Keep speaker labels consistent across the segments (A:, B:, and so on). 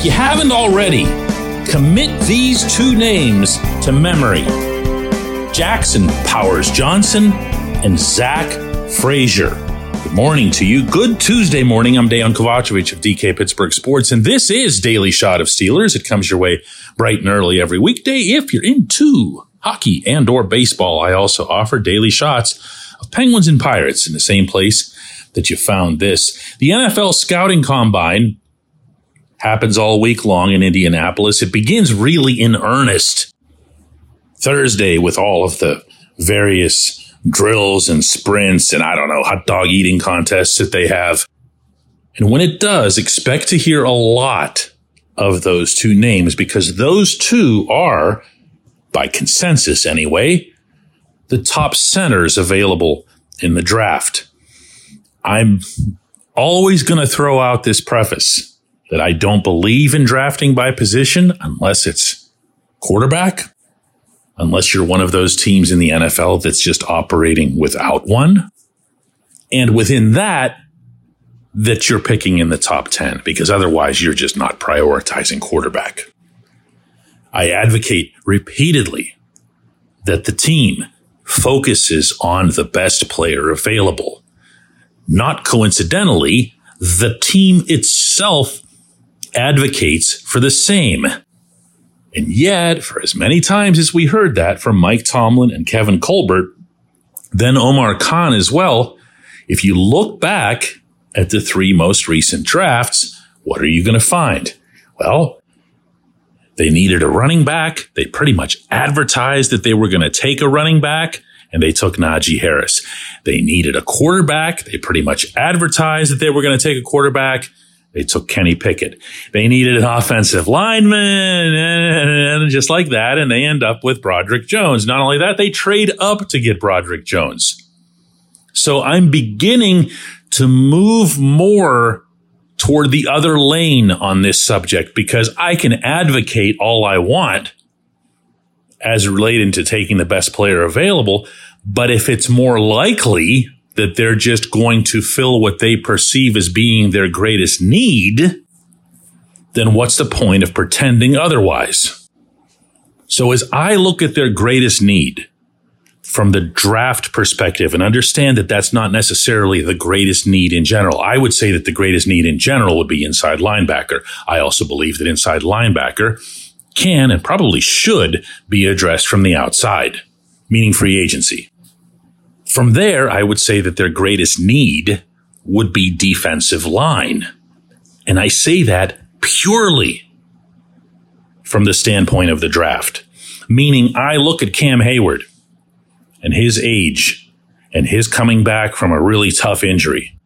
A: If you haven't already, commit these two names to memory Jackson Powers Johnson and Zach Frazier. Good morning to you. Good Tuesday morning. I'm Dejan Kovacevic of DK Pittsburgh Sports, and this is Daily Shot of Steelers. It comes your way bright and early every weekday. If you're into hockey and or baseball, I also offer daily shots of Penguins and Pirates in the same place that you found this. The NFL Scouting Combine happens all week long in Indianapolis. It begins really in earnest Thursday with all of the various drills and sprints and I don't know, hot dog eating contests that they have. And when it does, expect to hear a lot of those two names because those two are, by consensus anyway, the top centers available in the draft. I'm always going to throw out this preface that I don't believe in drafting by position unless it's quarterback, unless you're one of those teams in the NFL that's just operating without one. And within that, that you're picking in the top 10 because otherwise you're just not prioritizing quarterback. I advocate repeatedly that the team focuses on the best player available. Not coincidentally, the team itself advocates for the same. And yet, for as many times as we heard that from Mike Tomlin and Kevin Colbert, then Omar Khan as well, if you look back at the three most recent drafts, what are you going to find? Well, they needed a running back. They pretty much advertised that they were going to take a running back and they took Najee Harris. They needed a quarterback. They pretty much advertised that they were going to take a quarterback. They took Kenny Pickett. They needed an offensive lineman and just like that. And they end up with Broderick Jones. Not only that, they trade up to get Broderick Jones. So I'm beginning to move more toward the other lane on this subject because I can advocate all I want as related to taking the best player available. But if it's more likely that they're just going to fill what they perceive as being their greatest need, then what's the point of pretending otherwise? So as I look at their greatest need from the draft perspective and understand that that's not necessarily the greatest need in general, I would say that the greatest need in general would be inside linebacker. I also believe that inside linebacker can and probably should be addressed from the outside, meaning free agency. From there, I would say that their greatest need would be defensive line. And I say that purely from the standpoint of the draft, meaning I look at Cam Hayward and his age and his coming back from a really tough injury.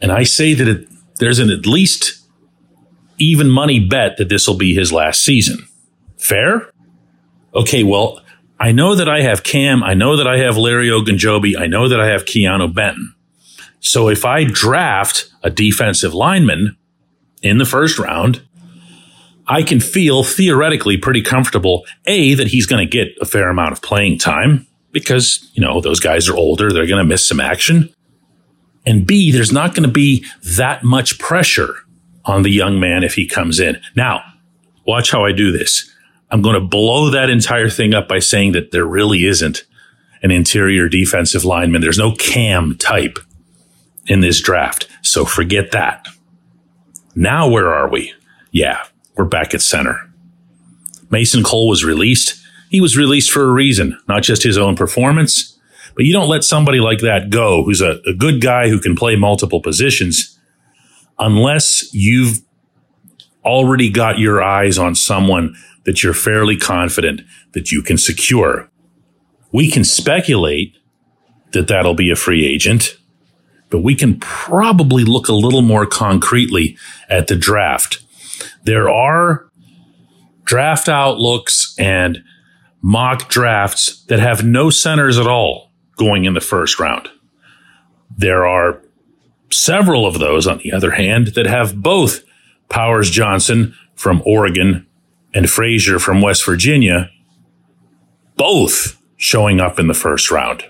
A: And I say that it, there's an at least even money bet that this will be his last season. Fair? Okay, well, I know that I have Cam. I know that I have Larry Ogunjobi. I know that I have Keanu Benton. So if I draft a defensive lineman in the first round, I can feel theoretically pretty comfortable, A, that he's going to get a fair amount of playing time because, you know, those guys are older. They're going to miss some action. And B, there's not going to be that much pressure on the young man if he comes in. Now, watch how I do this. I'm going to blow that entire thing up by saying that there really isn't an interior defensive lineman. There's no cam type in this draft. So forget that. Now, where are we? Yeah, we're back at center. Mason Cole was released. He was released for a reason, not just his own performance, but you don't let somebody like that go who's a, a good guy who can play multiple positions unless you've already got your eyes on someone that you're fairly confident that you can secure. We can speculate that that'll be a free agent, but we can probably look a little more concretely at the draft. There are draft outlooks and mock drafts that have no centers at all going in the first round. There are several of those, on the other hand, that have both Powers Johnson from Oregon and Frazier from West Virginia, both showing up in the first round.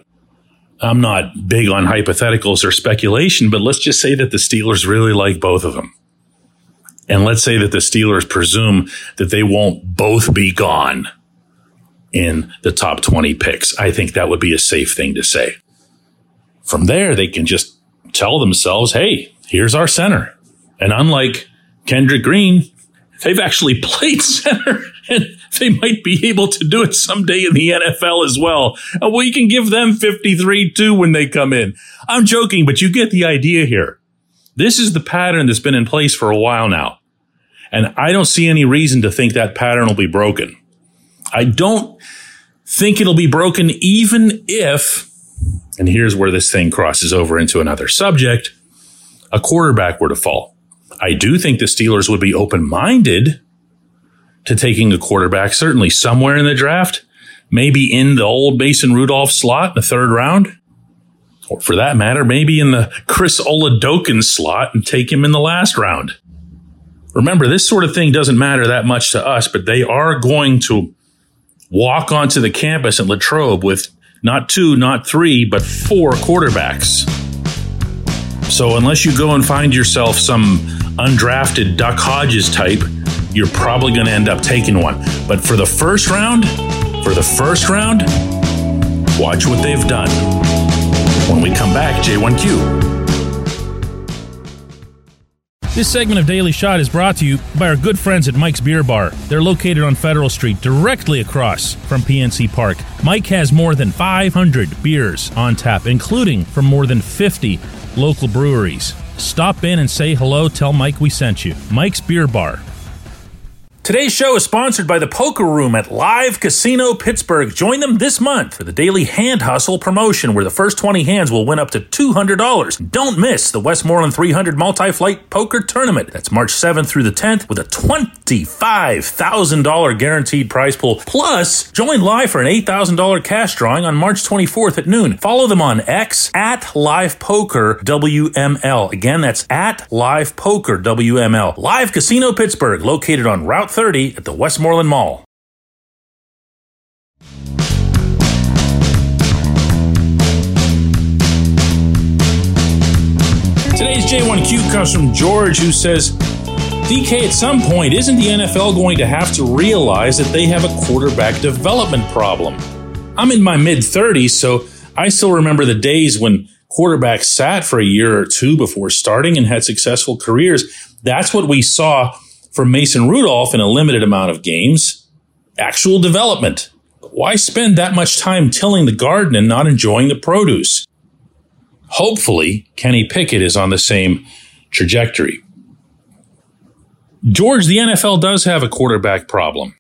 A: I'm not big on hypotheticals or speculation, but let's just say that the Steelers really like both of them. And let's say that the Steelers presume that they won't both be gone in the top 20 picks. I think that would be a safe thing to say. From there, they can just tell themselves, hey, here's our center. And unlike Kendrick Green, they've actually played center and they might be able to do it someday in the NFL as well. Uh, you can give them 53 too when they come in. I'm joking, but you get the idea here. This is the pattern that's been in place for a while now. And I don't see any reason to think that pattern will be broken. I don't think it'll be broken even if, and here's where this thing crosses over into another subject, a quarterback were to fall. I do think the Steelers would be open minded to taking a quarterback, certainly somewhere in the draft, maybe in the old Mason Rudolph slot in the third round or for that matter, maybe in the Chris Oladokun slot and take him in the last round. Remember, this sort of thing doesn't matter that much to us, but they are going to walk onto the campus at Latrobe with not two, not three, but four quarterbacks. So unless you go and find yourself some undrafted Duck Hodges type, you're probably going to end up taking one. But for the first round, for the first round, watch what they've done. When we come back, J1Q.
B: This segment of Daily Shot is brought to you by our good friends at Mike's Beer Bar. They're located on Federal Street, directly across from PNC Park. Mike has more than 500 beers on tap, including from more than 50 local breweries. Stop in and say hello. Tell Mike we sent you. Mike's Beer Bar,
A: Today's show is sponsored by the Poker Room at Live Casino Pittsburgh. Join them this month for the daily hand hustle promotion where the first 20 hands will win up to $200. Don't miss the Westmoreland 300 multi-flight poker tournament. That's March 7th through the 10th with a $25,000 guaranteed prize pool. Plus, join live for an $8,000 cash drawing on March 24th at noon. Follow them on X at Live Poker WML. Again, that's at Live Poker WML. Live Casino Pittsburgh, located on Route 30 at the Westmoreland Mall. Today's J1Q comes from George, who says, DK, at some point, isn't the NFL going to have to realize that they have a quarterback development problem? I'm in my mid 30s, so I still remember the days when quarterbacks sat for a year or two before starting and had successful careers. That's what we saw for Mason Rudolph in a limited amount of games, actual development. Why spend that much time tilling the garden and not enjoying the produce? Hopefully, Kenny Pickett is on the same trajectory. George, the NFL does have a quarterback problem.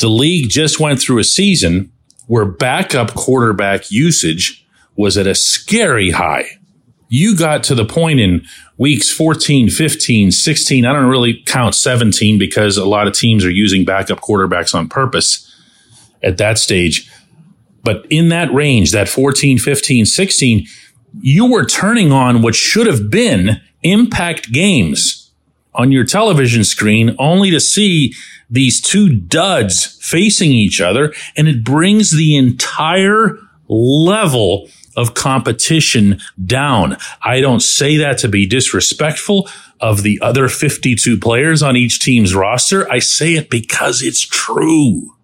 A: The league just went through a season where backup quarterback usage was at a scary high. You got to the point in weeks 14, 15, 16. I don't really count 17 because a lot of teams are using backup quarterbacks on purpose at that stage. But in that range, that 14, 15, 16, you were turning on what should have been impact games on your television screen only to see these two duds facing each other. And it brings the entire level of competition down. I don't say that to be disrespectful of the other 52 players on each team's roster. I say it because it's true.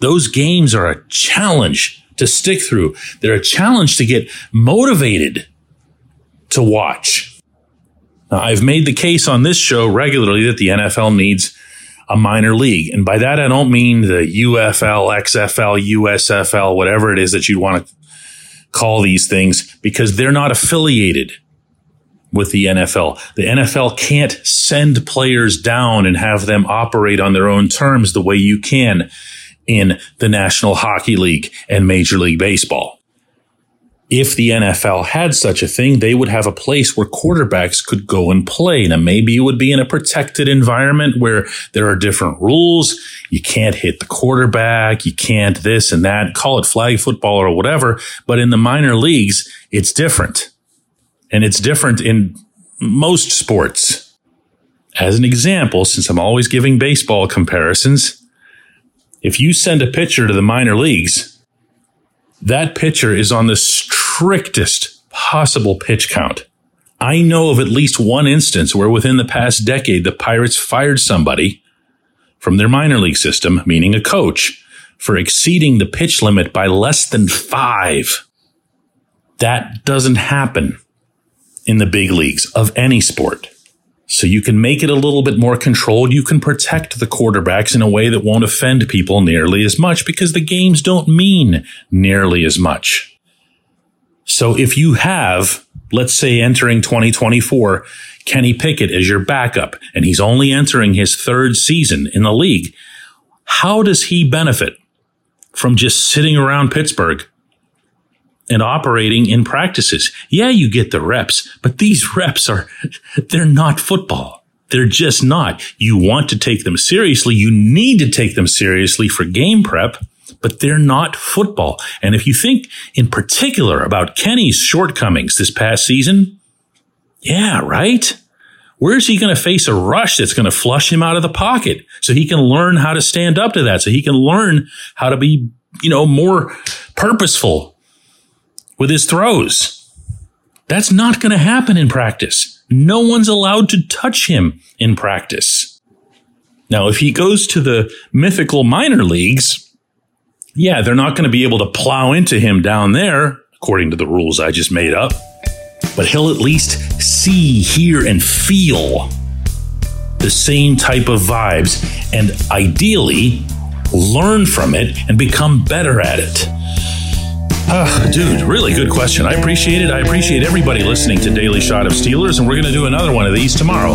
A: Those games are a challenge to stick through. They're a challenge to get motivated to watch. Now, I've made the case on this show regularly that the NFL needs a minor league. And by that, I don't mean the UFL, XFL, USFL, whatever it is that you'd want to call these things because they're not affiliated with the NFL. The NFL can't send players down and have them operate on their own terms the way you can in the National Hockey League and Major League Baseball if the NFL had such a thing, they would have a place where quarterbacks could go and play. Now, maybe it would be in a protected environment where there are different rules. You can't hit the quarterback. You can't this and that. Call it flag football or whatever. But in the minor leagues, it's different. And it's different in most sports. As an example, since I'm always giving baseball comparisons, if you send a pitcher to the minor leagues, that pitcher is on the strictest possible pitch count. I know of at least one instance where within the past decade, the Pirates fired somebody from their minor league system, meaning a coach, for exceeding the pitch limit by less than five. That doesn't happen in the big leagues of any sport. So you can make it a little bit more controlled. You can protect the quarterbacks in a way that won't offend people nearly as much because the games don't mean nearly as much. So if you have, let's say entering 2024, Kenny Pickett as your backup and he's only entering his third season in the league, how does he benefit from just sitting around Pittsburgh and operating in practices. Yeah, you get the reps, but these reps are, they're not football. They're just not. You want to take them seriously. You need to take them seriously for game prep, but they're not football. And if you think in particular about Kenny's shortcomings this past season, yeah, right? Where's he going to face a rush that's going to flush him out of the pocket so he can learn how to stand up to that, so he can learn how to be, you know, more purposeful with his throws. That's not going to happen in practice. No one's allowed to touch him in practice. Now, if he goes to the mythical minor leagues, yeah, they're not going to be able to plow into him down there, according to the rules I just made up. But he'll at least see, hear, and feel the same type of vibes and ideally learn from it and become better at it. Uh, dude, really good question. I appreciate it. I appreciate everybody listening to Daily Shot of Steelers, and we're going to do another one of these tomorrow.